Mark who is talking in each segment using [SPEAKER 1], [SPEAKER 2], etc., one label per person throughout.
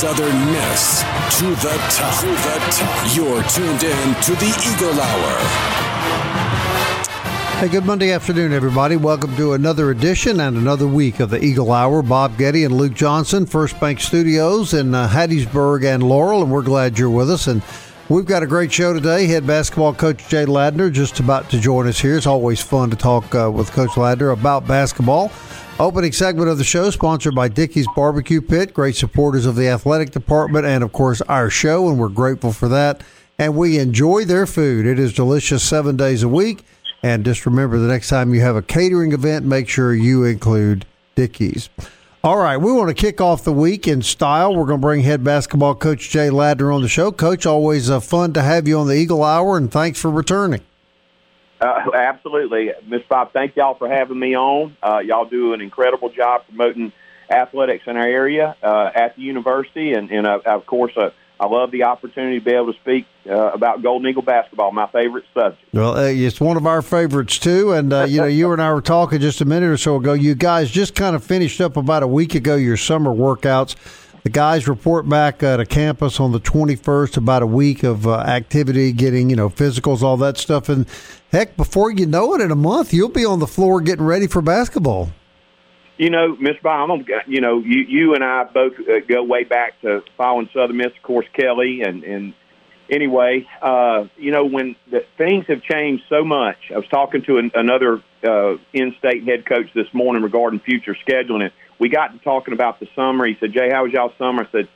[SPEAKER 1] Southern Miss to the top. To the top. You're tuned in to the Eagle Hour.
[SPEAKER 2] Hey, good Monday afternoon, everybody. Welcome to another edition and another week of the Eagle Hour. Bob Getty and Luke Johnson, First Bank Studios in uh, Hattiesburg and Laurel, and we're glad you're with us. And we've got a great show today. Head basketball coach Jay Ladner just about to join us here. It's always fun to talk uh, with Coach Ladner about basketball. Opening segment of the show sponsored by Dickey's Barbecue Pit, great supporters of the athletic department and, of course, our show, and we're grateful for that. And we enjoy their food. It is delicious seven days a week. And just remember the next time you have a catering event, make sure you include Dickey's. All right, we want to kick off the week in style. We're going to bring head basketball coach Jay Ladner on the show. Coach, always uh, fun to have you on the Eagle Hour, and thanks for returning.
[SPEAKER 3] Uh, absolutely, Miss Bob. Thank y'all for having me on. Uh, y'all do an incredible job promoting athletics in our area uh, at the university, and, and uh, of course, uh, I love the opportunity to be able to speak uh, about Golden Eagle basketball, my favorite subject.
[SPEAKER 2] Well, it's one of our favorites too, and you know, you and I were talking just a minute or so ago. You guys just kind of finished up about a week ago your summer workouts. The guys report back uh, to campus on the 21st, about a week of uh, activity, getting, you know, physicals, all that stuff. And heck, before you know it, in a month, you'll be on the floor getting ready for basketball.
[SPEAKER 3] You know, Miss Baum, you know, you, you and I both uh, go way back to following Southern Miss, of course, Kelly. And, and anyway, uh, you know, when the, things have changed so much, I was talking to an, another uh, in state head coach this morning regarding future scheduling. And we got to talking about the summer. He said, Jay, how was y'all summer? I said,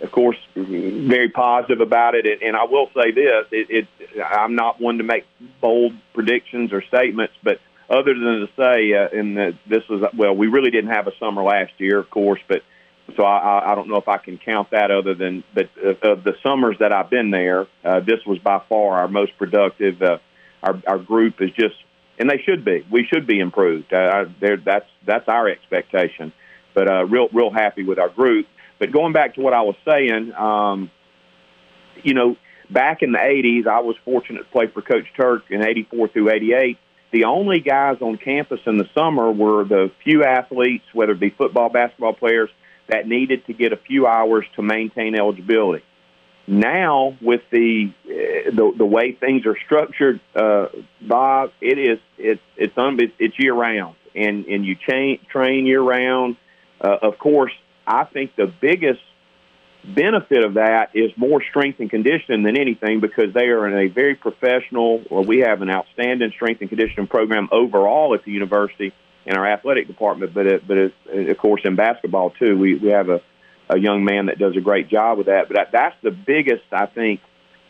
[SPEAKER 3] of course, very positive about it. And, I will say this: it, it, I'm not one to make bold predictions or statements, but other than to say, uh, and this was well, we really didn't have a summer last year, of course, but so I, I don't know if I can count that other than, but uh, of the summers that I've been there, uh, this was by far our most productive. Uh, our, our group is just, and they should be. We should be improved. Uh, that's that's our expectation. But uh, real real happy with our group. But going back to what I was saying, um, you know, back in the 80s, I was fortunate to play for Coach Turk in 84 through 88. The only guys on campus in the summer were the few athletes, whether it be football, basketball players, that needed to get a few hours to maintain eligibility. Now, with the uh, the, the way things are structured, uh, Bob, it is it's it's un- it's year round, and and you chain, train year round. Uh, of course, I think the biggest benefit of that is more strength and conditioning than anything because they are in a very professional, or we have an outstanding strength and conditioning program overall at the university in our athletic department, but it, but it, of course in basketball too, we we have a a young man that does a great job with that. But that's the biggest, I think,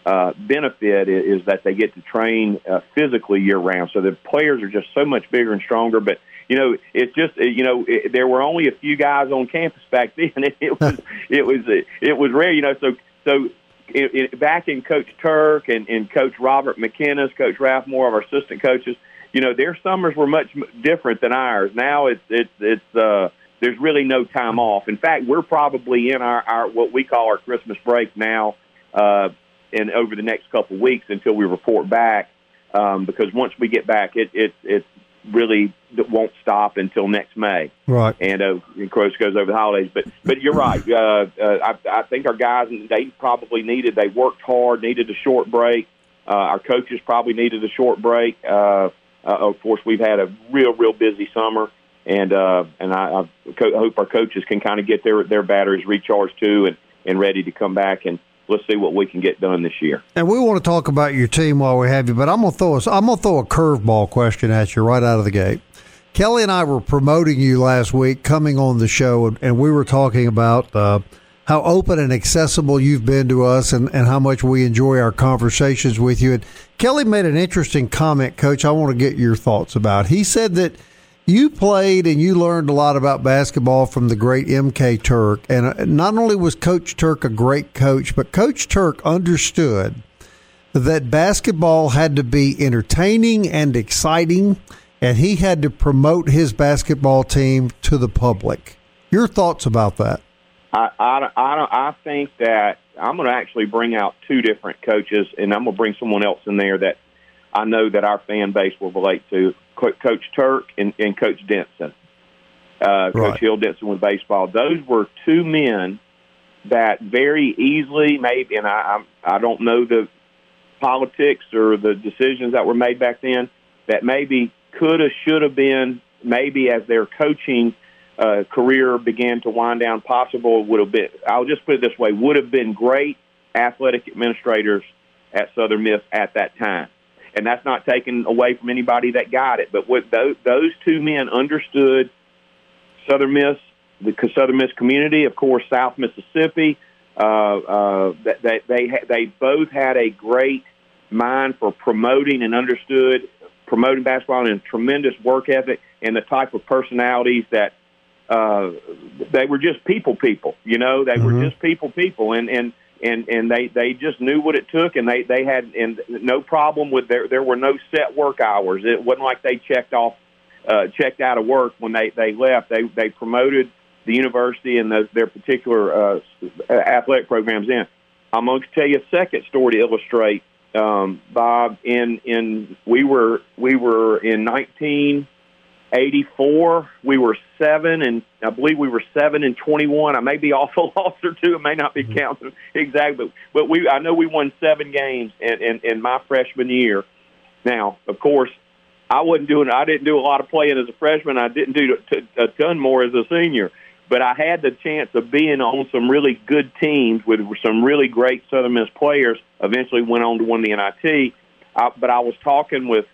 [SPEAKER 3] uh, benefit is, is that they get to train uh, physically year round. So the players are just so much bigger and stronger. But you know, it's just you know, it, there were only a few guys on campus back then. It, it was it was it was rare, you know. So so it, it, back in Coach Turk and, and Coach Robert McKinnis, Coach Ralph Moore, of our assistant coaches, you know, their summers were much different than ours. Now it's it's it's uh, there's really no time off. In fact, we're probably in our, our what we call our Christmas break now, uh, and over the next couple of weeks until we report back. Um, because once we get back, it it it really won't stop until next May.
[SPEAKER 2] Right.
[SPEAKER 3] And uh, of course goes over the holidays. But but you're right. Uh, uh, I, I think our guys they probably needed. They worked hard, needed a short break. Uh, our coaches probably needed a short break. Uh, uh, of course, we've had a real real busy summer and uh, and I, I co- hope our coaches can kind of get their their batteries recharged too and and ready to come back and let's see what we can get done this year.
[SPEAKER 2] And we want to talk about your team while we have you, but I'm gonna throw us I'm gonna throw a curveball question at you right out of the gate. Kelly and I were promoting you last week, coming on the show, and, and we were talking about uh, how open and accessible you've been to us, and, and how much we enjoy our conversations with you. And Kelly made an interesting comment, Coach. I want to get your thoughts about. He said that You played and you learned a lot about basketball from the great MK Turk. And uh, not only was Coach Turk a great coach, but Coach Turk understood that basketball had to be entertaining and exciting, and he had to promote his basketball team to the public. Your thoughts about that?
[SPEAKER 3] I, I, I, I think that I'm going to actually bring out two different coaches, and I'm going to bring someone else in there that I know that our fan base will relate to. Coach Turk and, and Coach Denson. Uh, right. Coach Hill Denson with baseball. Those were two men that very easily, maybe, and I, I, don't know the politics or the decisions that were made back then, that maybe could have, should have been, maybe as their coaching uh, career began to wind down, possible would have been, I'll just put it this way, would have been great athletic administrators at Southern Miss at that time and that's not taken away from anybody that got it. But what those, those two men understood Southern Miss, the Southern Miss community, of course, South Mississippi. Uh, uh, that they they they both had a great mind for promoting and understood promoting basketball and tremendous work ethic and the type of personalities that uh, they were just people people. You know, they mm-hmm. were just people people, and and and and they they just knew what it took, and they they had and no problem with there there were no set work hours. It wasn't like they checked off uh, checked out of work when they they left. They they promoted the university and the, their particular uh, athletic programs in. I'm going to tell you a second story to illustrate, um, Bob. In in we were we were in 19 84, we were seven, and I believe we were seven and 21. I may be off a loss or two. It may not be mm-hmm. counting exactly, but, but we I know we won seven games in, in, in my freshman year. Now, of course, I wasn't doing. I didn't do a lot of playing as a freshman. I didn't do a ton more as a senior. But I had the chance of being on some really good teams with some really great Southern Miss players. Eventually, went on to win the NIT. I, but I was talking with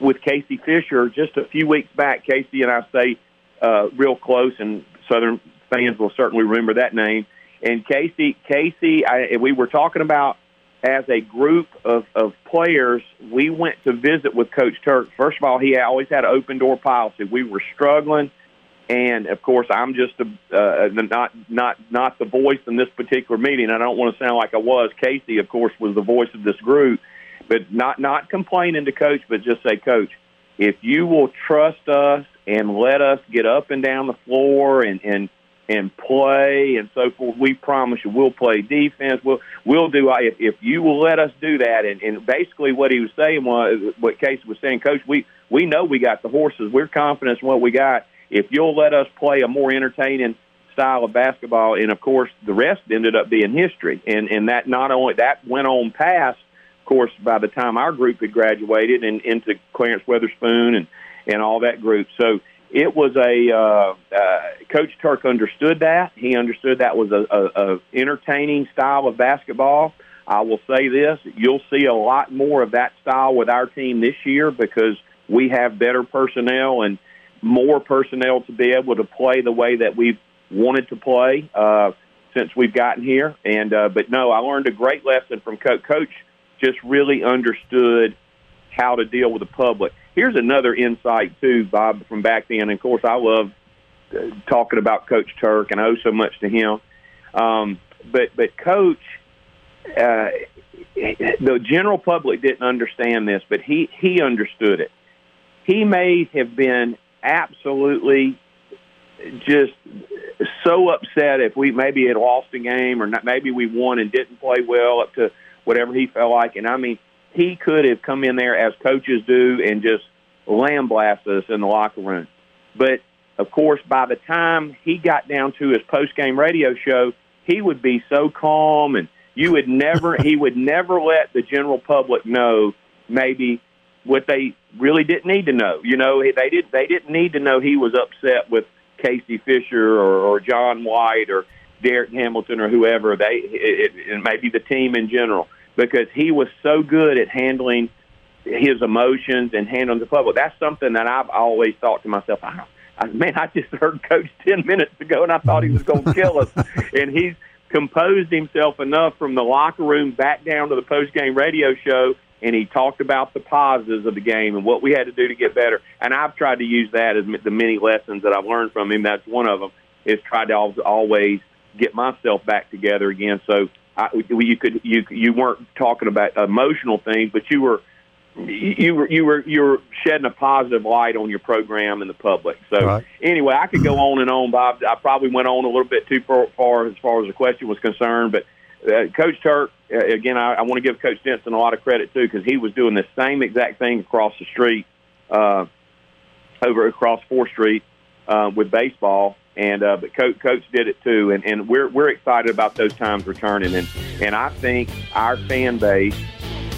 [SPEAKER 3] with Casey Fisher just a few weeks back. Casey and I stay uh, real close, and Southern fans will certainly remember that name. And Casey, Casey, I, we were talking about as a group of, of players. We went to visit with Coach Turk. First of all, he always had an open door policy. We were struggling, and of course, I'm just a, uh, not not not the voice in this particular meeting. I don't want to sound like I was. Casey, of course, was the voice of this group but not not complaining to coach, but just say, coach, if you will trust us and let us get up and down the floor and and and play and so forth, we promise you we'll play defense. We'll we'll do if if you will let us do that. And, and basically, what he was saying was what Casey was saying, Coach. We we know we got the horses. We're confident in what we got. If you'll let us play a more entertaining style of basketball, and of course the rest ended up being history. And and that not only that went on past course, by the time our group had graduated and into Clarence Weatherspoon and and all that group, so it was a uh, uh, Coach Turk understood that. He understood that was a, a, a entertaining style of basketball. I will say this: you'll see a lot more of that style with our team this year because we have better personnel and more personnel to be able to play the way that we've wanted to play uh, since we've gotten here. And uh, but no, I learned a great lesson from Coach. Coach just really understood how to deal with the public. Here's another insight too, Bob, from back then. And of course, I love uh, talking about Coach Turk, and I owe so much to him. Um, but but Coach, uh, the general public didn't understand this, but he he understood it. He may have been absolutely just so upset if we maybe had lost a game or not, maybe we won and didn't play well up to whatever he felt like. And I mean, he could have come in there as coaches do and just lamb-blast us in the locker room. But of course, by the time he got down to his post-game radio show, he would be so calm, and you would never, he would never let the general public know maybe what they really didn't need to know. You know, they didn't—they didn't need to know he was upset with Casey Fisher or, or John White or Derek Hamilton or whoever. They, it, it, maybe the team in general because he was so good at handling his emotions and handling the public. That's something that I've always thought to myself, I, I, man, I just heard Coach 10 minutes ago and I thought he was going to kill us. and he's composed himself enough from the locker room back down to the post game radio show and he talked about the positives of the game and what we had to do to get better. And I've tried to use that as the many lessons that I've learned from him. That's one of them. Is try to always get myself back together again. So I, you could you you weren't talking about emotional things, but you were you were you were you were shedding a positive light on your program and the public. So right. anyway, I could go on and on, Bob. I probably went on a little bit too far, far as far as the question was concerned, but uh, Coach Turk uh, again, I, I want to give Coach Denson a lot of credit too because he was doing the same exact thing across the street, uh, over across Fourth Street uh, with baseball, and uh, but Coach Coach did it too, and, and we're we're excited about those times returning, and and I think our fan base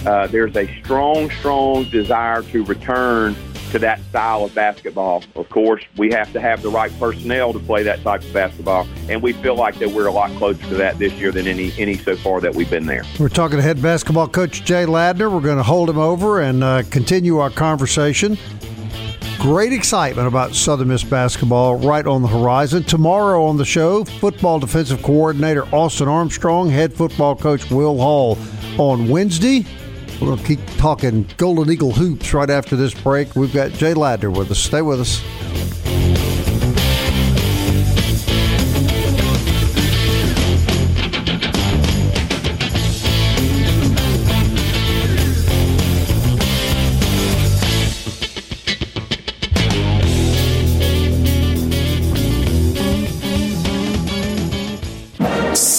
[SPEAKER 3] uh, there's a strong strong desire to return to that style of basketball. Of course, we have to have the right personnel to play that type of basketball, and we feel like that we're a lot closer to that this year than any any so far that we've been there.
[SPEAKER 2] We're talking to head basketball coach Jay Ladner. We're going to hold him over and uh, continue our conversation. Great excitement about Southern Miss basketball right on the horizon. Tomorrow on the show, football defensive coordinator Austin Armstrong, head football coach Will Hall. On Wednesday, to keep talking Golden Eagle hoops right after this break. We've got Jay Ladner with us. Stay with us.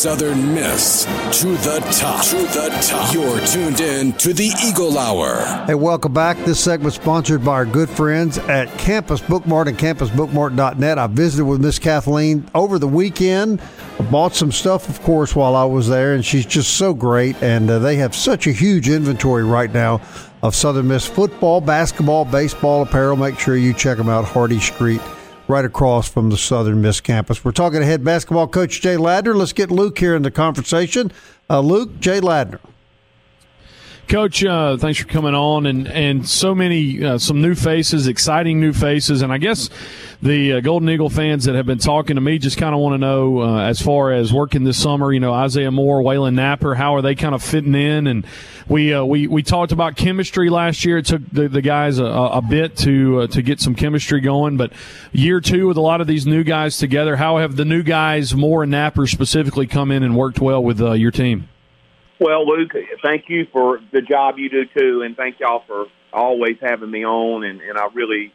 [SPEAKER 1] Southern Miss to the top. To the top. You're tuned in to the Eagle Hour.
[SPEAKER 2] Hey, welcome back. This segment sponsored by our good friends at Campus Bookmart and campusbookmart.net. I visited with Miss Kathleen over the weekend. I bought some stuff, of course, while I was there, and she's just so great. And uh, they have such a huge inventory right now of Southern Miss football, basketball, baseball apparel. Make sure you check them out, Hardy Street right across from the Southern Miss campus. We're talking to head basketball coach Jay Ladner. Let's get Luke here in the conversation. Uh, Luke, Jay Ladner.
[SPEAKER 4] Coach, uh, thanks for coming on, and and so many uh, some new faces, exciting new faces, and I guess the uh, Golden Eagle fans that have been talking to me just kind of want to know uh, as far as working this summer. You know, Isaiah Moore, Walyn Napper, how are they kind of fitting in? And we uh, we we talked about chemistry last year. It took the, the guys a, a bit to uh, to get some chemistry going, but year two with a lot of these new guys together, how have the new guys, Moore and Napper specifically, come in and worked well with your team?
[SPEAKER 3] Well, Luke, thank you for the job you do too, and thank y'all for always having me on. And, and I really,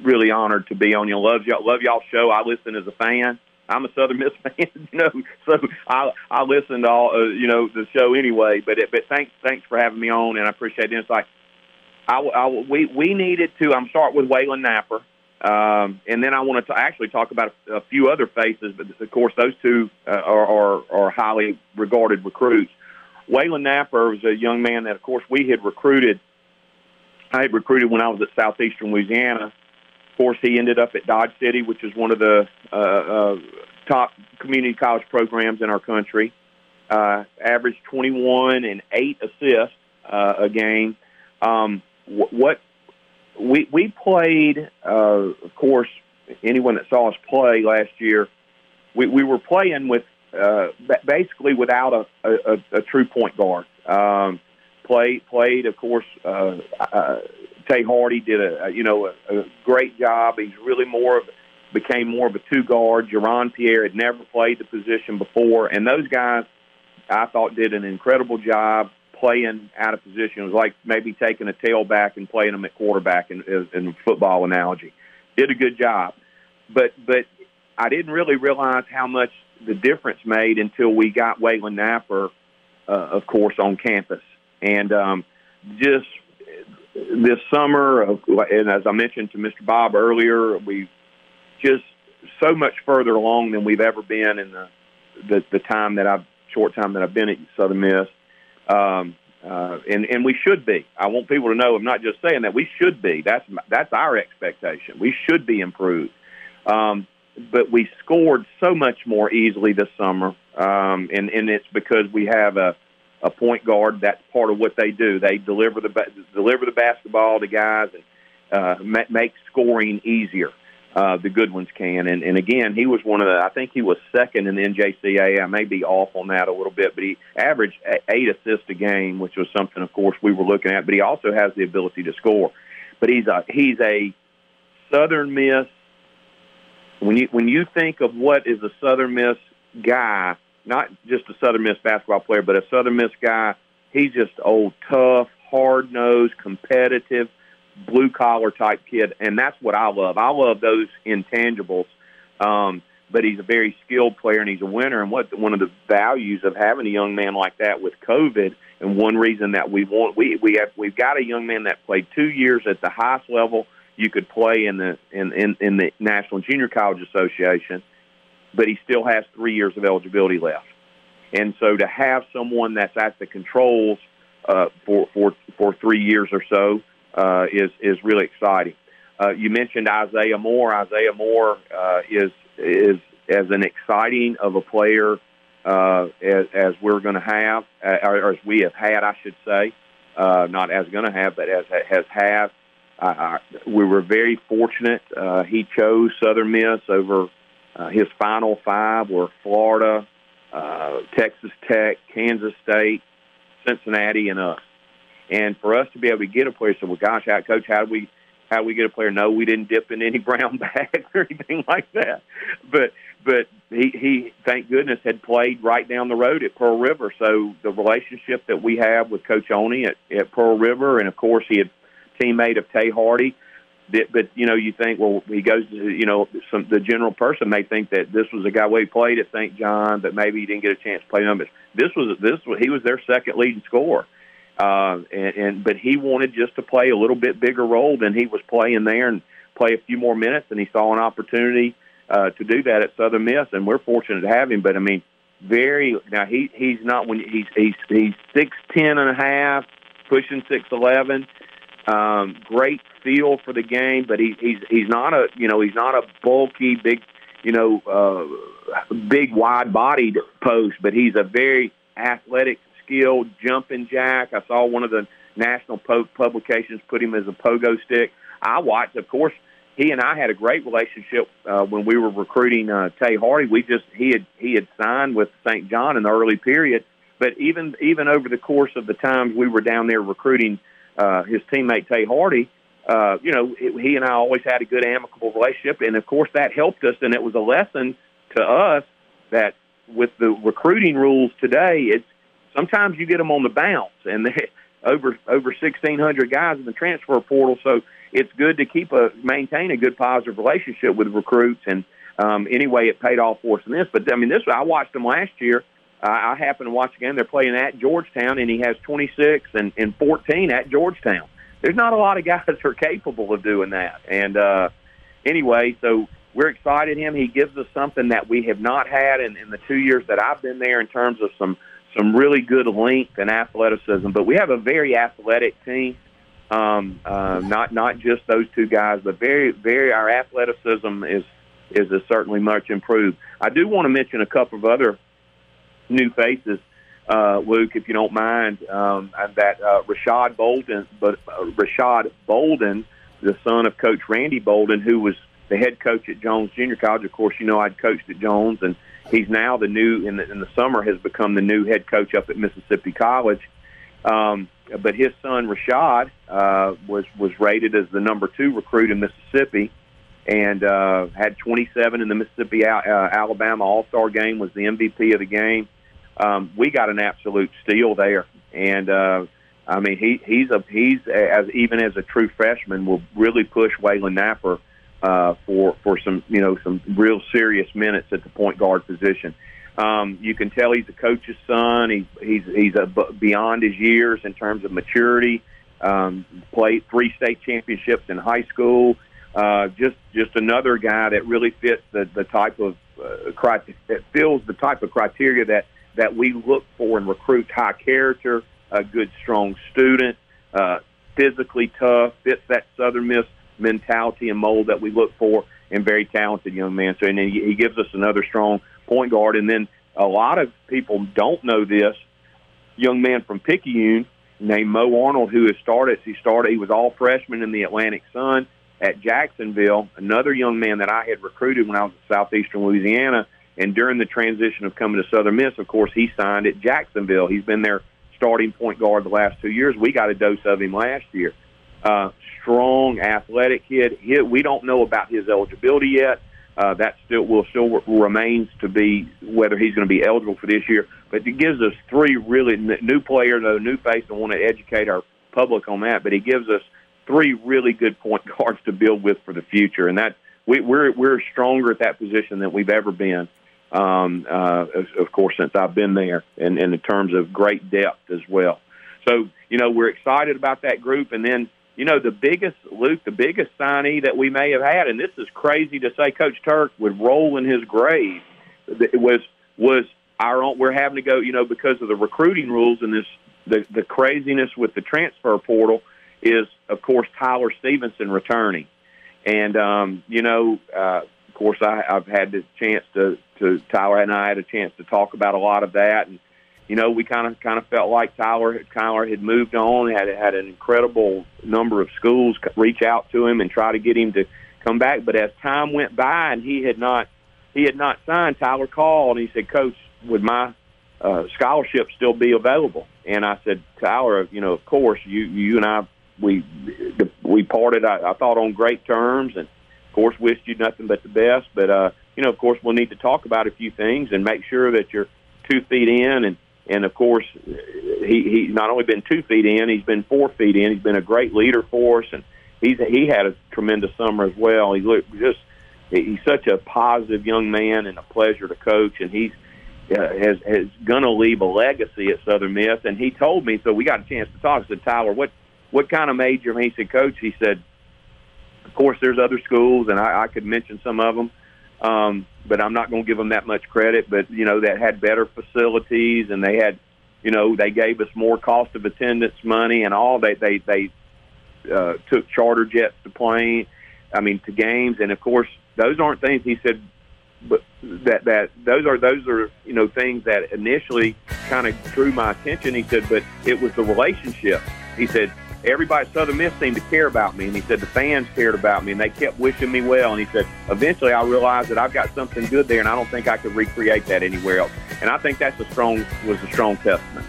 [SPEAKER 3] really honored to be on. You love y'all, love y'all show. I listen as a fan. I'm a Southern Miss fan, you know, so I I listen to all uh, you know the show anyway. But it, but thanks thanks for having me on, and I appreciate the insight. I, I we we needed to. I'm start with Walyn Napper. Um, and then I want to actually talk about a, a, few other faces, but of course those two uh, are, are, are highly regarded recruits. Walyn Napper was a young man that, of course, we had recruited. I had recruited when I was at Southeastern Louisiana. Of course, he ended up at Dodge City, which is one of the uh, uh, top community college programs in our country. Uh, averaged 21 and eight assists uh, a game. Um, what we we played, uh, of course, anyone that saw us play last year, we, we were playing with uh, basically without a, a, a true point guard. Um, played played, of course. Uh, uh, Tay Hardy did a, you know a, a great job. He's really more of became more of a two guard. Jerron Pierre had never played the position before, and those guys I thought did an incredible job playing out of position. It was like maybe taking a tailback and playing them at quarterback in, in football analogy. Did a good job, but but I didn't really realize how much the difference made until we got Walyn Napper, uh, of course, on campus. And um, just this summer, and as I mentioned to Mr. Bob earlier, we just so much further along than we've ever been in the the, the time that I've short time that I've been at Southern Miss. Um, uh, and and we should be. I want people to know. I'm not just saying that we should be. That's that's our expectation. We should be improved. Um, but we scored so much more easily this summer, um, and and it's because we have a a point guard. That's part of what they do. They deliver the deliver the basketball to guys and uh, make scoring easier. uh, the good ones can. And, and again, he was one of the. I think he was second in the NJCAA. I may be off on that a little bit, but he averaged eight assists a game, which was something, of course, we were looking at. But he also has the ability to score. But he's a he's a Southern Miss. When you when you think of what is a Southern Miss guy, not just a Southern Miss basketball player, but a Southern Miss guy, he's just old, tough, hard nosed, competitive blue collar type kid, and that's what I love. I love those intangibles. Um, but he's a very skilled player and he's a winner. And what one of the values of having a young man like that with COVID, and one reason that we want we we have we've got a young man that played two years at the highest level you could play in the in in, in the National Junior College Association, but he still has three years of eligibility left. And so to have someone that's at the controls uh, for for for three years or so uh, is is really exciting. Uh, you mentioned Isaiah Moore. Isaiah Moore uh, is is as an exciting of a player uh, as, as we're going to have, uh, or as we have had, I should say, not as going to have, but as has had. Uh, we were very fortunate. Uh, he chose Southern Miss over uh, his final five were Florida, uh, Texas Tech, Kansas State, Cincinnati, and us. And for us to be able to get a player, so well, gosh, how, coach, how do we how do we get a player? No, we didn't dip in any brown bags or anything like that. But but he he thank goodness had played right down the road at Pearl River. So the relationship that we have with Coach Oni at, at Pearl River, and of course he had teammate of Tay Hardy. But, you know, you think, well, he goes to, you know, some the general person may think that this was a guy we played at St. John, but maybe he didn't get a chance to play numbers. This was this was he was their second leading scorer uh, and, and but he wanted just to play a little bit bigger role than he was playing there and play a few more minutes, and he saw an opportunity uh, to do that at Southern Miss, and we're fortunate to have him. But I mean, very now he he's not when he's he's he's six ten and a half, pushing six eleven. Um, great feel for the game, but he, he's he's not a you know he's not a bulky big you know uh, big wide bodied post, but he's a very athletic skilled jumping jack. I saw one of the national po- publications put him as a pogo stick. I watched, of course. He and I had a great relationship uh, when we were recruiting uh, Tay Hardy. We just he had he had signed with St. John in the early period, but even even over the course of the times we were down there recruiting uh, his teammate Tay Hardy, uh, you know, he and I always had a good amicable relationship, and of course that helped us, and it was a lesson to us that with the recruiting rules today, it's sometimes you get them on the bounce, and over over sixteen hundred guys in the transfer portal. So it's good to keep a maintain a good positive relationship with recruits. And um, anyway, it paid off for us in this. But I mean, this I watched them last year. Uh, I happened to watch again. They're playing at Georgetown, and he has 26 and, and 14 at Georgetown. There's not a lot of guys who are capable of doing that. And uh, anyway, so we're excited him. He gives us something that we have not had in, in the two years that I've been there in terms of some some really good length and athleticism. But we have a very athletic team. Um, uh, not not just those two guys, but very very our athleticism is is certainly much improved. I do want to mention a couple of other new faces, uh, Luke, if you don't mind. Um, that uh, Rashad Bolden, but uh, Rashad Bolden, the son of Coach Randy Bolden, who was the head coach at Jones Junior College. Of course, you know I'd coached at Jones, and He's now the new in the, in the summer has become the new head coach up at Mississippi College. Um, but his son Rashad uh, was was rated as the number two recruit in Mississippi, and uh, had 27 in the Mississippi uh, Alabama All Star game. Was the MVP of the game. Um, we got an absolute steal there, and uh, I mean he he's a he's as even as a true freshman will really push Walyn Napper uh, for for some you know some real serious minutes at the point guard position. Um, you can tell he's a coach's son. He's he's he's a, beyond his years in terms of maturity. Um, played three state championships in high school. Uh, just just another guy that really fits the the type of uh, that fills the type of criteria that that we look for and recruits: high character, a good strong student, uh, physically tough, fits that Southern Miss mentality and mold that we look for and very talented young man. So, and then he gives us another strong point guard. And then a lot of people don't know this young man from Picayune named Mo Arnold, who has started. He started. He was all freshman in the Atlantic Sun. at Jacksonville, another young man that I had recruited when I was at Southeastern Louisiana. And during the transition of coming to Southern Miss, of course, he signed at Jacksonville. He's been their starting point guard the last two years. We got a dose of him last year. Uh, strong, athletic kid. He, we don't know about his eligibility yet. Uh, that still will still remains to be whether he's going to be eligible for this year. But it gives us three really new players, a new face. I want to educate our public on that. But he gives us three really good point guards to build with for the future, and that we, we're we're stronger at that position than we've ever been. Um, uh, of, course, since I've been there, and, and in terms of great depth as well. So you know we're excited about that group, and then you know the biggest Luke, the biggest signee that we may have had, and this is crazy to say, Coach Turk would roll in his grave. Was was our own. We're having to go, you know, because of the recruiting rules and this the the craziness with the transfer portal is, of course, Tyler Stevenson returning. And, um, you know, uh, course, I, I've had the chance to, to, Tyler and I had a chance to talk about a lot of that. And, you know, we kind of kind of felt like Tyler Tyler had moved on, had had an incredible number of schools reach out to him and try to get him to come back. But as time went by and he had not he had not signed, Tyler called and he said, "Coach, would my uh, scholarship still be available?" And I said, "Tyler, you know, of course, you you and I we we parted. I, I thought on great terms, and course wished you nothing but the best. But uh, you know, of course, we'll need to talk about a few things and make sure that you're two feet in, and and of course, he he's not only been two feet in, he's been four feet in. He's been a great leader for us, and he's he had a tremendous summer as well. He looked just he's such a positive young man and a pleasure to coach, and he's uh, has has to leave a legacy at Southern Miss. And he told me, so we got a chance to talk. I said, Tyler, what what kind of major? And he said, Coach, he said, of course, there's other schools, and I, I could mention some of them, um, but I'm not going to give them that much credit. But you know, that had better facilities, and they had, you know, they gave us more cost of attendance money and all. They they they uh, took charter jets to play, I mean, to games, and of course, those aren't things he said. But that that those are those are you know things that initially kind of drew my attention. He said, but it was the relationship. He said everybody at Southern Miss seemed to care about me, and he said the fans cared about me, and they kept wishing me well. And he said eventually I realized that I've got something good there, and I don't think I could recreate that anywhere else. And I think that's a strong was a strong testament.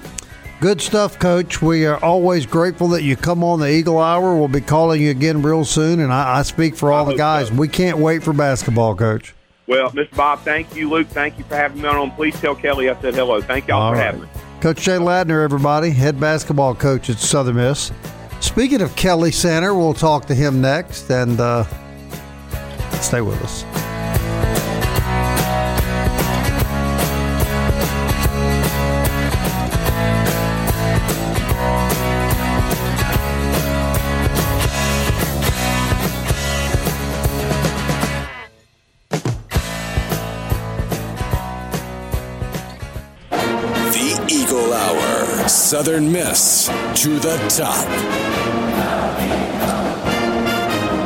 [SPEAKER 2] Good stuff, Coach. We are always grateful that you come on the Eagle Hour. We'll be calling you again real soon, and I, I speak for all the guys. So. We can't wait for basketball, Coach.
[SPEAKER 3] Well, Mr. Bob, thank you, Luke. Thank you for having me on. Please tell Kelly I said hello. Thank y'all all for right. having me.
[SPEAKER 2] Coach Jay Ladner, everybody, head basketball coach at Southern Miss. Speaking of Kelly Sander, we'll talk to him next and uh, stay with us.
[SPEAKER 1] Southern Miss to the top.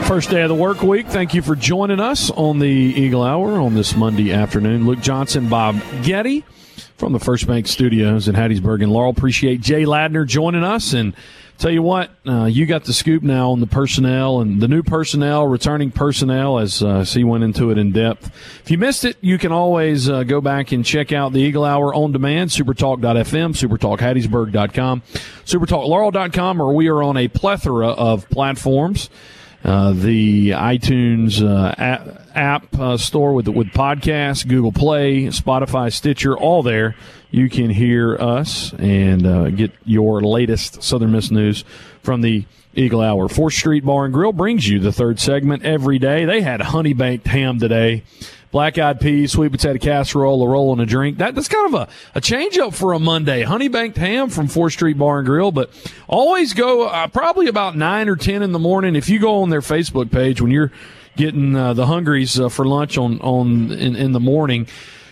[SPEAKER 4] First day of the work week. Thank you for joining us on the Eagle Hour on this Monday afternoon. Luke Johnson, Bob Getty from the First Bank Studios in Hattiesburg and Laurel. Appreciate Jay Ladner joining us and Tell you what, uh, you got the scoop now on the personnel and the new personnel, returning personnel, as uh, C went into it in depth. If you missed it, you can always uh, go back and check out the Eagle Hour on demand, supertalk.fm, supertalkhattiesburg.com, supertalklaurel.com, or we are on a plethora of platforms. Uh, the iTunes uh, app, app uh, store with with podcasts, Google Play, Spotify, Stitcher, all there you can hear us and uh, get your latest Southern Miss news from the Eagle Hour. Fourth Street Bar and Grill brings you the third segment every day. They had honey baked ham today. Black eyed peas, sweet potato casserole, a roll, and a drink. That, that's kind of a, a change up for a Monday. Honey baked ham from Fourth Street Bar and Grill, but always go uh, probably about 9 or 10 in the morning. If you go on their Facebook page when you're getting uh, the hungries uh, for lunch on, on in, in the morning,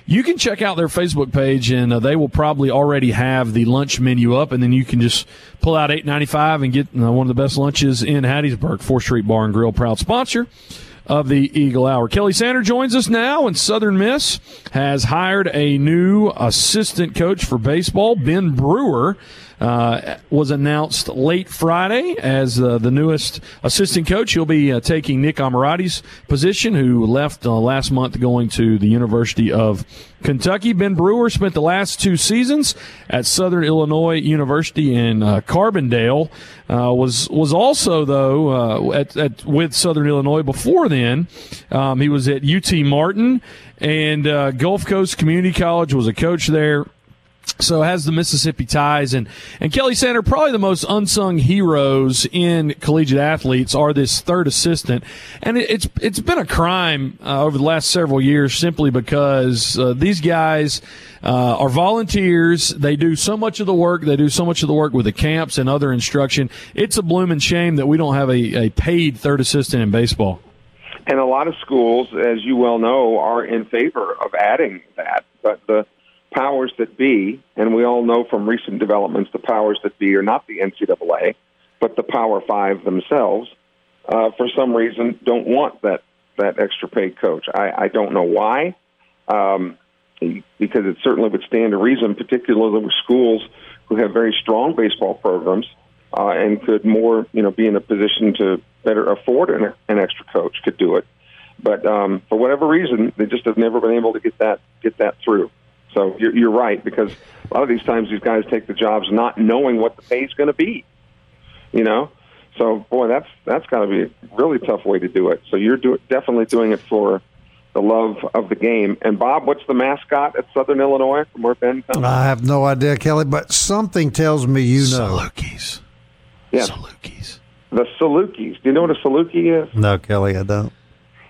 [SPEAKER 4] you can check out their Facebook page, and uh, they will probably already have the lunch menu up, and then you can just pull out eight ninety five and get uh, one of the best lunches in Hattiesburg. Fourth Street Bar and Grill, proud sponsor of the Eagle Hour. Kelly Sander joins us now, and Southern Miss has hired a new assistant coach for baseball, Ben Brewer. Uh, was announced late Friday as uh, the newest assistant coach. He'll be uh, taking Nick Ammirati's position, who left uh, last month going to the University of Kentucky. Ben Brewer spent the last two seasons at Southern Illinois University in uh, Carbondale. Was was also though at, at, with Southern Illinois before then. Um, he was at UT Martin and Gulf Coast Community College. Was a coach there so has the Mississippi ties and and Kelly Sander probably the most unsung heroes in collegiate athletes are this third assistant. And it, it's it's been a crime uh, over the last several years simply because uh, these guys uh, are volunteers. They do so much of the work. They do so much of the work with the camps and other instruction. It's a blooming shame that we don't have a, a paid third assistant in baseball.
[SPEAKER 5] And a lot of schools as you well know are in favor of adding that. But the powers that be, and we all know from recent developments the powers that be are not the NCAA, but the Power Five themselves, uh, for some reason don't want that that extra paid coach. I, I don't know why, um, because it certainly would stand to reason, particularly with schools who have very strong baseball programs uh, and could more, you know, be in a position to better afford an, an extra coach could do it. But um, for whatever reason, they just have never been able to get that get that through. So you're, you're right because a lot of these times these guys take the jobs not knowing what the pay is going to be. You know, so boy, that's that's got to be a really tough way to do it. So you're do, definitely doing it for the love of the game. And Bob, what's the mascot at Southern Illinois from where Ben comes?
[SPEAKER 2] I have no idea, Kelly, but something tells me you know.
[SPEAKER 4] Salukis.
[SPEAKER 5] Yeah.
[SPEAKER 4] Salukis.
[SPEAKER 5] The Salukis. Do you know what a Saluki is?
[SPEAKER 2] No, Kelly, I don't.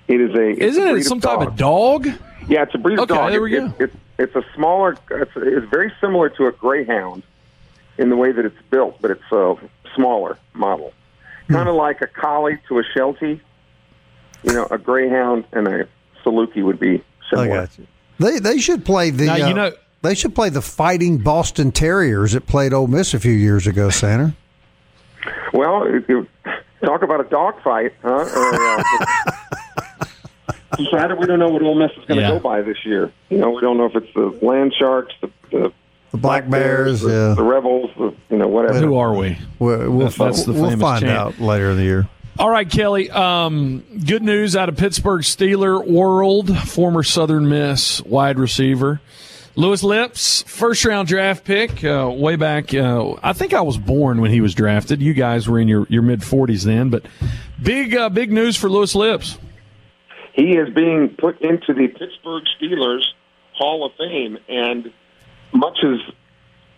[SPEAKER 5] It is a.
[SPEAKER 4] Isn't
[SPEAKER 5] a
[SPEAKER 4] it some type of dog?
[SPEAKER 5] Yeah, it's a breed of
[SPEAKER 4] okay,
[SPEAKER 5] dog.
[SPEAKER 4] there we
[SPEAKER 5] it,
[SPEAKER 4] go.
[SPEAKER 5] It, it, it's a smaller. It's, it's very similar to a greyhound in the way that it's built, but it's a smaller model,
[SPEAKER 2] Hmm.
[SPEAKER 5] kind of like a collie to a sheltie. You know, a greyhound and a Saluki would be
[SPEAKER 2] I
[SPEAKER 5] similar.
[SPEAKER 2] got you. They they should play the.
[SPEAKER 4] Now, you
[SPEAKER 2] uh,
[SPEAKER 4] know-
[SPEAKER 2] they should play the Fighting Boston Terriers that played Ole Miss a few years ago, Sander.
[SPEAKER 5] Well, if you talk about a dog fight, huh? Or, uh, decided we don't know what Ole Miss is going to
[SPEAKER 4] Yeah.
[SPEAKER 5] go by this year. You know, we don't know if it's the Land Sharks, the, the
[SPEAKER 2] The Black Bears.
[SPEAKER 5] the,
[SPEAKER 2] Yeah,
[SPEAKER 5] the Rebels, the, you know, whatever.
[SPEAKER 4] Who are we?
[SPEAKER 2] we'll, we'll,
[SPEAKER 4] That's the
[SPEAKER 2] we'll
[SPEAKER 4] famous
[SPEAKER 2] find
[SPEAKER 4] chant.
[SPEAKER 2] out later in the year.
[SPEAKER 4] All right, Kelly. Um, good news out of Pittsburgh Steeler world. Former Southern Miss wide receiver Louis Lipps, first round draft pick, uh, way back. Uh, I think I was born when he was drafted. You guys were in your, your mid forties then, but big uh, big news for Louis Lipps.
[SPEAKER 5] He is being put into the Pittsburgh Steelers Hall of Fame. And much as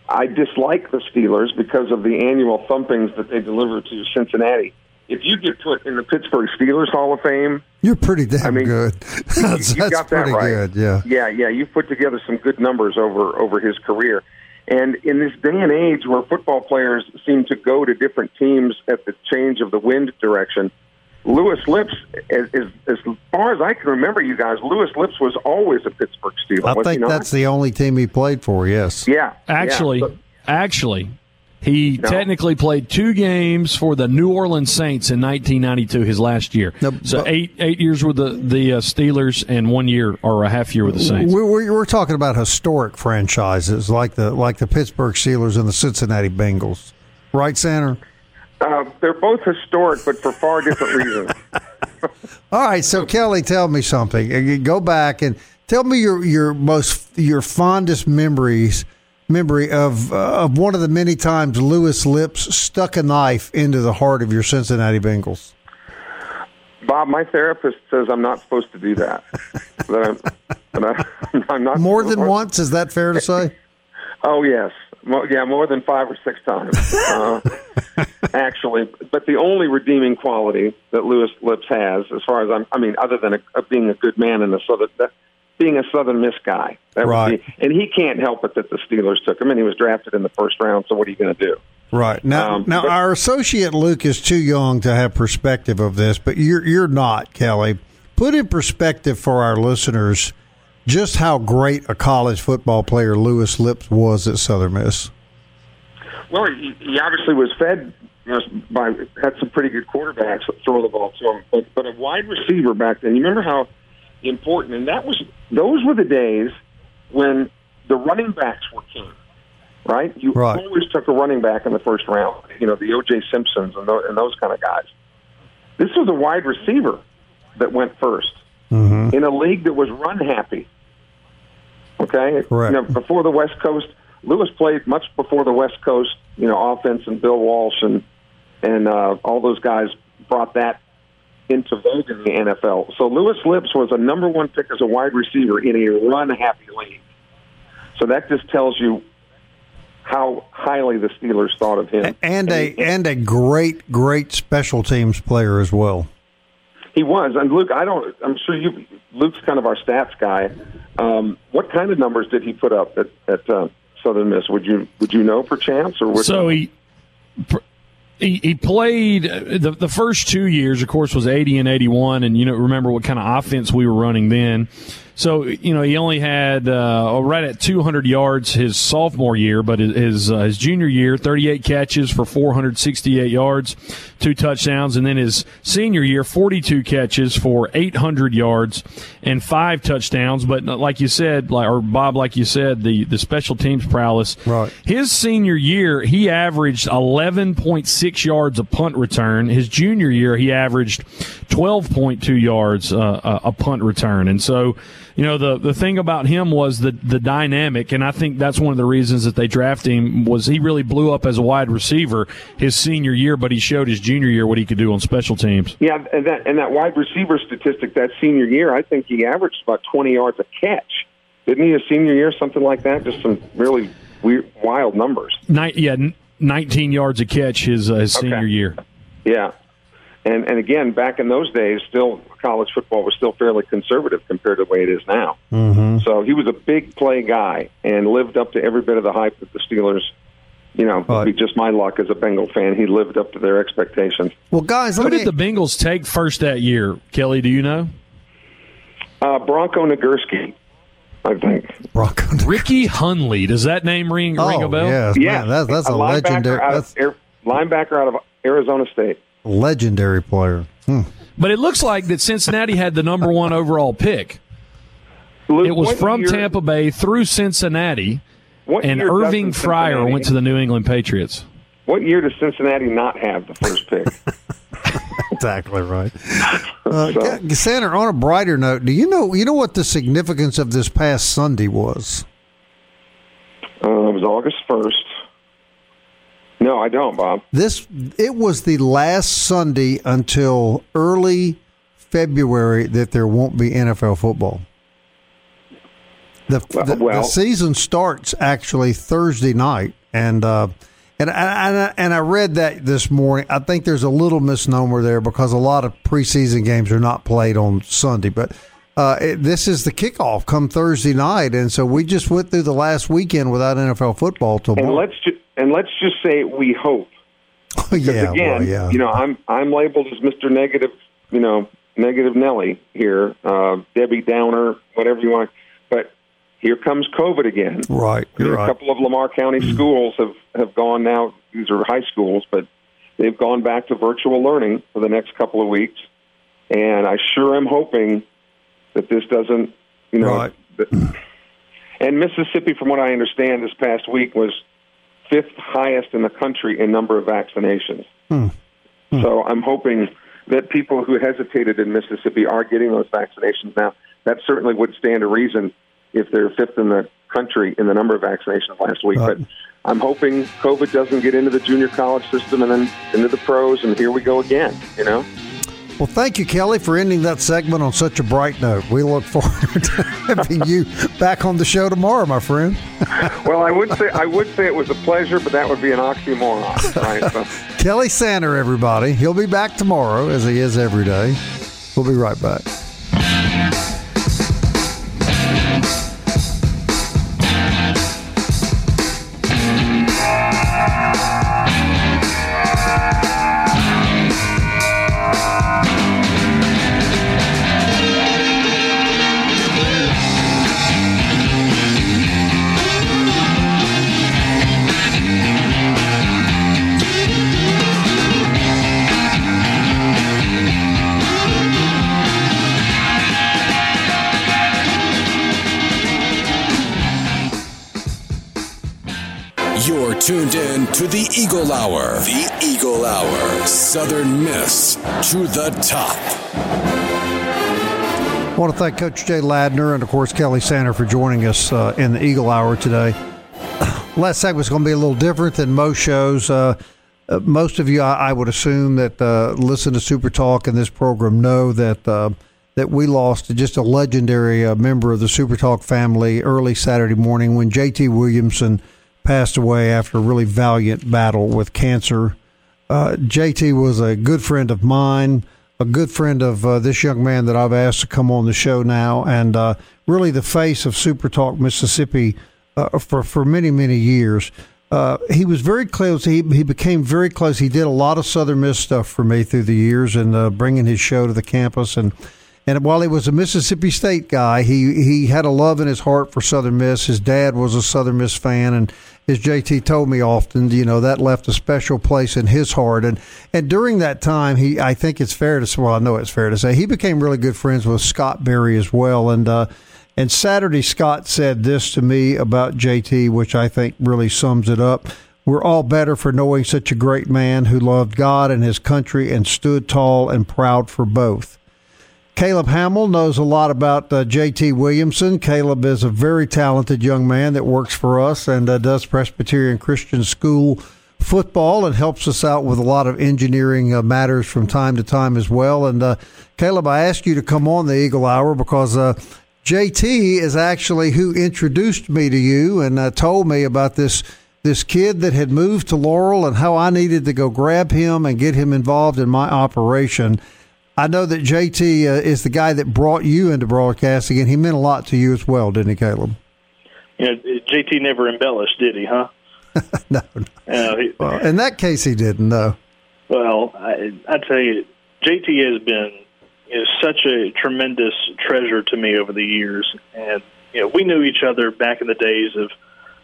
[SPEAKER 5] I dislike the Steelers because of the annual thumpings that they deliver to Cincinnati, if you get put in the Pittsburgh Steelers Hall of Fame,
[SPEAKER 2] You're pretty damn
[SPEAKER 5] I mean,
[SPEAKER 2] good. that's
[SPEAKER 5] you
[SPEAKER 2] that's
[SPEAKER 5] got that
[SPEAKER 2] pretty
[SPEAKER 5] right.
[SPEAKER 2] good. Yeah.
[SPEAKER 5] yeah, yeah. You put together some good numbers over over his career. And in this day and age where football players seem to go to different teams at the change of the wind direction, Louis Lipps, as, as, as far as I can remember, you guys, Louis Lipps was always a Pittsburgh Steeler.
[SPEAKER 2] I think that's the only team he played for. Yes.
[SPEAKER 5] yeah.
[SPEAKER 4] Actually,
[SPEAKER 5] yeah.
[SPEAKER 4] Actually, he
[SPEAKER 5] No.
[SPEAKER 4] technically played two games for the New Orleans Saints in 1992, his last year.
[SPEAKER 2] No,
[SPEAKER 4] so
[SPEAKER 2] but-
[SPEAKER 4] eight eight years with the the uh, Steelers and one year or a half year with the Saints.
[SPEAKER 2] We're, we're, we're talking about historic franchises like the like the Pittsburgh Steelers and the Cincinnati Bengals, right, Sander?
[SPEAKER 5] Uh, they're both historic, but for far different reasons.
[SPEAKER 2] All right, so Kelly, tell me something. Go back and tell me your your most your fondest memories memory of uh, of one of the many times Louis Lipps stuck a knife into the heart of your Cincinnati Bengals.
[SPEAKER 5] Bob, my therapist says I'm not supposed to do that. that I'm, that I'm, I'm not
[SPEAKER 2] More than once, is that fair to say?
[SPEAKER 5] Oh yes, Mo yeah, more than five or six times, uh, actually. But the only redeeming quality that Louis Lipps has, as far as I'm, I mean, other than a, being a good man and a southern, that, being a Southern Miss guy, that
[SPEAKER 2] Right.
[SPEAKER 5] would be, and he can't help it that the Steelers took him, and he was drafted in the first round. So what are you going to do?
[SPEAKER 2] Right now,
[SPEAKER 5] Um,
[SPEAKER 2] now
[SPEAKER 5] but-
[SPEAKER 2] our associate Luke is too young to have perspective of this, but you're you're not, Kelly. Put in perspective for our listeners just how great a college football player Louis Lipps was at Southern Miss.
[SPEAKER 5] Well, he, he obviously was fed you know, by had some pretty good quarterbacks that throw the ball to him, but but a wide receiver back then. You remember how important, and that was those were the days when the running backs were king. right? You
[SPEAKER 2] Right.
[SPEAKER 5] always took a running back in the first round. You know, the O.J. Simpsons and those, and those kind of guys. This was a wide receiver that went 1st
[SPEAKER 2] Mm-hmm.
[SPEAKER 5] in a league that was run happy. Okay,
[SPEAKER 2] Correct.
[SPEAKER 5] You know, before the West Coast, Louis played much before the West Coast. You know, offense and Bill Walsh and and uh, all those guys brought that into vogue in the NFL. So Louis Lipps was a number one pick as a wide receiver in a run happy league. So that just tells you how highly the Steelers thought of him.
[SPEAKER 2] and a and a great great special teams player as well.
[SPEAKER 5] He was, and Luke. I don't. I'm sure you. Luke's kind of our stats guy. Um, what kind of numbers did he put up at, at uh, Southern Miss? Would you Would you know, perchance, or would
[SPEAKER 4] So he. He, he played uh, the the first two years, of course, was eighty and eighty one, and you know remember what kind of offense we were running then. So you know he only had uh, right at two hundred yards his sophomore year, but his uh, his junior year, thirty eight catches for four hundred sixty eight yards, two touchdowns, and then his senior year, forty two catches for eight hundred yards and five touchdowns. But like you said, like or Bob, like you said, the the special teams prowess.
[SPEAKER 2] Right.
[SPEAKER 4] His senior year, he averaged 11.6 yards a punt return. His junior year, he averaged 12.2 yards uh, a, a punt return. And so, you know, the the thing about him was the the dynamic, and I think that's one of the reasons that they drafted him was he really blew up as a wide receiver his senior year, but he showed his junior year what he could do on special teams.
[SPEAKER 5] Yeah, and that and that wide receiver statistic that senior year, I think he averaged about 20 yards a catch. Didn't he? A senior year, something like that. Just some really weird, wild numbers.
[SPEAKER 4] Ni- yeah, 19 yards a catch his uh, his
[SPEAKER 5] Okay.
[SPEAKER 4] senior year.
[SPEAKER 5] Yeah, and and again, back in those days, still college football was still fairly conservative compared to the way it is now. Mm-hmm. So he was a big play guy and lived up to every bit of the hype that the Steelers. You know,
[SPEAKER 2] Right.
[SPEAKER 5] it'd be just my luck as a Bengal fan. He lived up to their expectations.
[SPEAKER 2] Well, guys,
[SPEAKER 4] Who
[SPEAKER 2] me.
[SPEAKER 4] did the Bengals take first that year? Kelly, do you know?
[SPEAKER 5] Uh, Bronco Nagurski, I think.
[SPEAKER 2] Bronco.
[SPEAKER 4] Ricky Hunley. Does that name ring, ring a
[SPEAKER 2] Oh,
[SPEAKER 4] bell?
[SPEAKER 2] yes,
[SPEAKER 5] Yeah,
[SPEAKER 2] man, that's that's a,
[SPEAKER 5] linebacker
[SPEAKER 2] legendary
[SPEAKER 5] out
[SPEAKER 2] that's
[SPEAKER 5] of, Air- linebacker out of Arizona State.
[SPEAKER 2] Legendary player. Hmm.
[SPEAKER 4] But it looks like that Cincinnati had the number one overall pick.
[SPEAKER 5] Luke,
[SPEAKER 4] It was from
[SPEAKER 5] year-
[SPEAKER 4] Tampa Bay through Cincinnati, and Irving Fryar
[SPEAKER 5] Cincinnati-
[SPEAKER 4] went to the New England Patriots.
[SPEAKER 5] What year does Cincinnati not have the first pick?
[SPEAKER 2] Exactly right. Uh,
[SPEAKER 5] So-
[SPEAKER 2] G- on a brighter note, do you know you know what the significance of this past Sunday was?
[SPEAKER 5] uh, it was August first. No, I don't, Bob.
[SPEAKER 2] This it was the last Sunday until early February that there won't be NFL football. The the, the
[SPEAKER 5] well-
[SPEAKER 2] season starts actually Thursday night, and uh, and I, and I, and I read that this morning. I think there's a little misnomer there because a lot of preseason games are not played on Sunday, but. Uh, it, this is the kickoff come Thursday night, and so we just went through the last weekend without NFL football till
[SPEAKER 5] And
[SPEAKER 2] March.
[SPEAKER 5] let's ju- and let's just say we hope.
[SPEAKER 2] yeah,
[SPEAKER 5] Again,
[SPEAKER 2] well, yeah.
[SPEAKER 5] you know, I'm I'm labeled as Mr. Negative, you know, negative Nelly here, uh, Debbie Downer, whatever you want. But here comes COVID again.
[SPEAKER 2] right, you're
[SPEAKER 5] a couple of Lamar County schools have have gone now. These are high schools, but they've gone back to virtual learning for the next couple of weeks. And I sure am hoping that this doesn't, you know.
[SPEAKER 2] Right.
[SPEAKER 5] that- and Mississippi, from what I understand, this past week was fifth highest in the country in number of vaccinations. Hmm. Hmm. So I'm hoping that people who hesitated in Mississippi are getting those vaccinations now. That certainly would stand a reason if they're fifth in the country in the number of vaccinations last week.
[SPEAKER 2] Right.
[SPEAKER 5] But I'm hoping COVID doesn't get into the junior college system and then into the pros, and here we go again. You know.
[SPEAKER 2] Well, thank you, Kelly, for ending that segment on such a bright note. We look forward to having you back on the show tomorrow, my friend.
[SPEAKER 5] Well, I would say I would say it was a pleasure, but that would be an oxymoron, right? So,
[SPEAKER 2] Kelly Sander, everybody. He'll be back tomorrow, as he is every day. We'll be right back.
[SPEAKER 1] To the Eagle Hour. The Eagle Hour. Southern Miss to the top.
[SPEAKER 2] I want to thank Coach Jay Ladner and, of course, Kelly Sander for joining us uh, in the Eagle Hour today. Last segment is going to be a little different than most shows. Uh, uh, most of you, I, I would assume, that uh, listen to Super Talk and this program know that uh, that we lost just a legendary uh, member of the Super Talk family early Saturday morning when J.T. Williamson passed away after a really valiant battle with cancer. Uh, JT was a good friend of mine, a good friend of uh, this young man that I've asked to come on the show now, and uh, really the face of Super Talk Mississippi uh, for for many many years. Uh, he was very close. He he became very close. He did a lot of Southern Miss stuff for me through the years, and uh, bringing his show to the campus and and while he was a Mississippi State guy, he he had a love in his heart for Southern Miss. His dad was a Southern Miss fan, and as JT told me often, you know that left a special place in his heart. And and during that time, he I think it's fair to say, well, I know it's fair to say he became really good friends with Scott Berry as well. And uh, and Saturday, Scott said this to me about JT, which I think really sums it up. We're all better for knowing such a great man who loved God and his country and stood tall and proud for both. Caleb Hamill knows a lot about uh, J.T. Williamson. Caleb is a very talented young man that works for us and uh, does Presbyterian Christian School football and helps us out with a lot of engineering uh, matters from time to time as well. And uh, Caleb, I asked you to come on the Eagle Hour because uh, JT is actually who introduced me to you and uh, told me about this this kid that had moved to Laurel and how I needed to go grab him and get him involved in my operation. I know that JT uh, is the guy that brought you into broadcasting, and he meant a lot to you as well, didn't he, Caleb?
[SPEAKER 6] Know, JT never embellished, did he? Huh?
[SPEAKER 2] no. no. Uh, he, well, in that case, he didn't. No.
[SPEAKER 6] Well, I, I tell you, JT has been is such a tremendous treasure to me over the years, and you know, we knew each other back in the days of.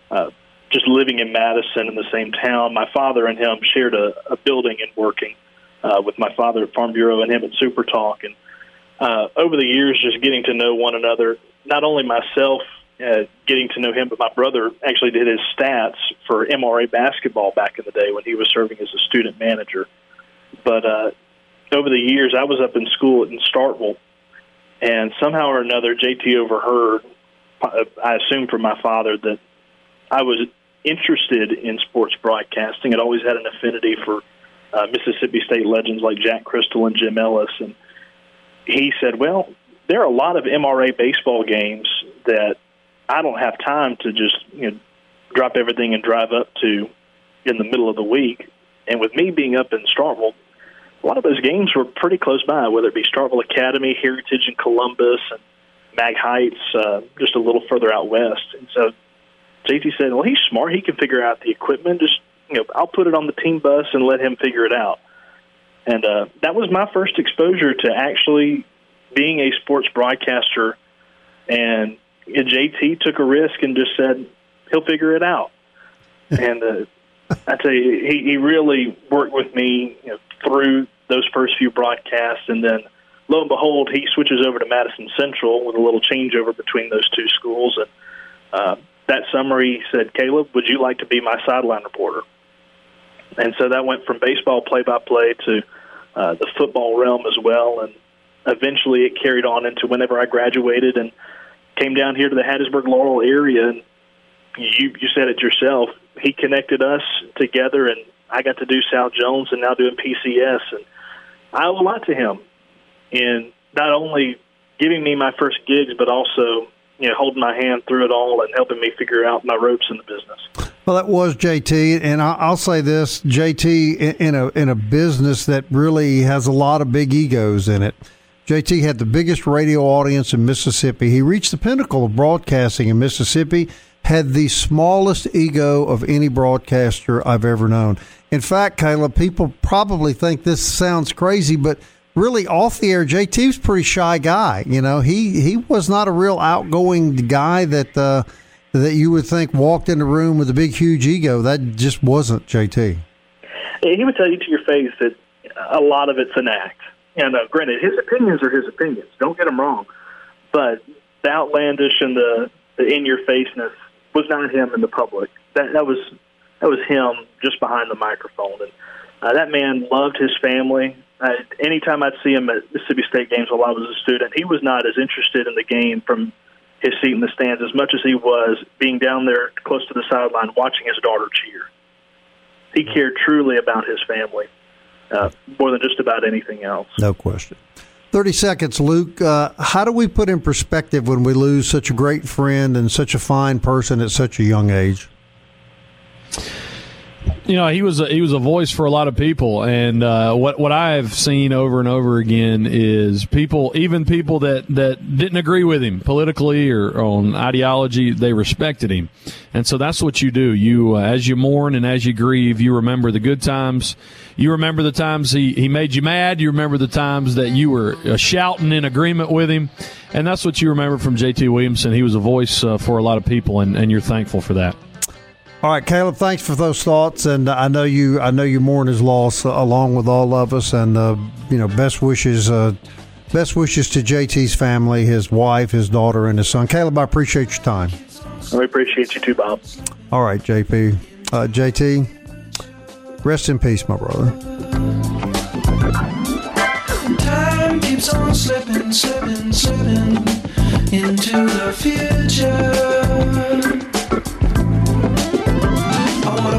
[SPEAKER 6] Uh, just living in Madison in the same town. My father and him shared a, a building and working uh, with my father at Farm Bureau and him at Super Talk. And uh, over the years, just getting to know one another, not only myself uh, getting to know him, but my brother actually did his stats for MRA basketball back in the day when he was serving as a student manager. But uh, over the years, I was up in school in Starkville, and somehow or another, JT overheard, uh, I assume from my father, that I was interested in sports broadcasting. I'd always had an affinity for uh, Mississippi State legends like Jack Cristil and Jim Ellis, and he said, "Well, there are a lot of MRA baseball games that I don't have time to just you know drop everything and drive up to in the middle of the week. And with me being up in Starkville, a lot of those games were pretty close by, whether it be Starkville Academy, Heritage, and Columbus, and Mag Heights, uh, just a little further out west. And so JT said, "Well, he's smart. He can figure out the equipment. Just you know, I'll put it on the team bus and let him figure it out. And uh, that was my first exposure to actually being a sports broadcaster. And JT took a risk and just said he'll figure it out. and uh, I tell you, he, he really worked with me you know, through those first few broadcasts, and then lo and behold, he switches over to Madison Central with a little changeover between those two schools. And uh, that summer, he said, "Caleb, would you like to be my sideline reporter?" And so that went from baseball play-by-play to uh, the football realm as well, and eventually it carried on into whenever I graduated and came down here to the Hattiesburg Laurel area. And you you said it yourself. He connected us together, and I got to do South Jones and now doing PCS, and I owe a lot to him in not only giving me my first gigs, but also you know holding my hand through it all and helping me figure out my ropes in the business.
[SPEAKER 2] Well, that was JT, and I'll say this: JT in a in a business that really has a lot of big egos in it. JT had the biggest radio audience in Mississippi. He reached the pinnacle of broadcasting in Mississippi. Had the smallest ego of any broadcaster I've ever known. In fact, Caleb, people probably think this sounds crazy, but really off the air, JT's pretty shy guy. You know, he he was not a real outgoing guy that. Uh, that you would think walked in the room with a big, huge ego. That just wasn't JT.
[SPEAKER 6] He would tell you to your face that a lot of it's an act. And uh, granted, his opinions are his opinions. Don't get them wrong. But the outlandish and the, the in your faceness was not him in the public. That that was that was him just behind the microphone. And uh, that man loved his family. Uh, anytime I'd see him at Mississippi State games while I was a student, he was not as interested in the game from his seat in the stands as much as he was being down there close to the sideline watching his daughter cheer. He cared truly about his family uh, more than just about anything else.
[SPEAKER 2] No question. 30 seconds, Luke. Uh, how do we put in perspective when we lose such a great friend and such a fine person at such a young age?
[SPEAKER 4] You know he was a, he was a voice for a lot of people, and uh, what what I've seen over and over again is people, even people that that didn't agree with him politically or on ideology, they respected him, and so that's what you do. You uh, as you mourn and as you grieve, you remember the good times. You remember the times he, he made you mad. You remember the times that you were uh, shouting in agreement with him, and that's what you remember from J.T. Williamson. He was a voice uh, for a lot of people, and, and you're thankful for that.
[SPEAKER 2] All right, Caleb. Thanks for those thoughts, and I know you. I know you mourn his loss uh, along with all of us, and uh, you know, best wishes. Uh, best wishes to JT's family, his wife, his daughter, and his son. Caleb, I appreciate your time.
[SPEAKER 6] I appreciate you too, Bob.
[SPEAKER 2] All right, JP, uh, JT. Rest in peace, my brother.
[SPEAKER 7] Time keeps on slipping, slipping, slipping into the future.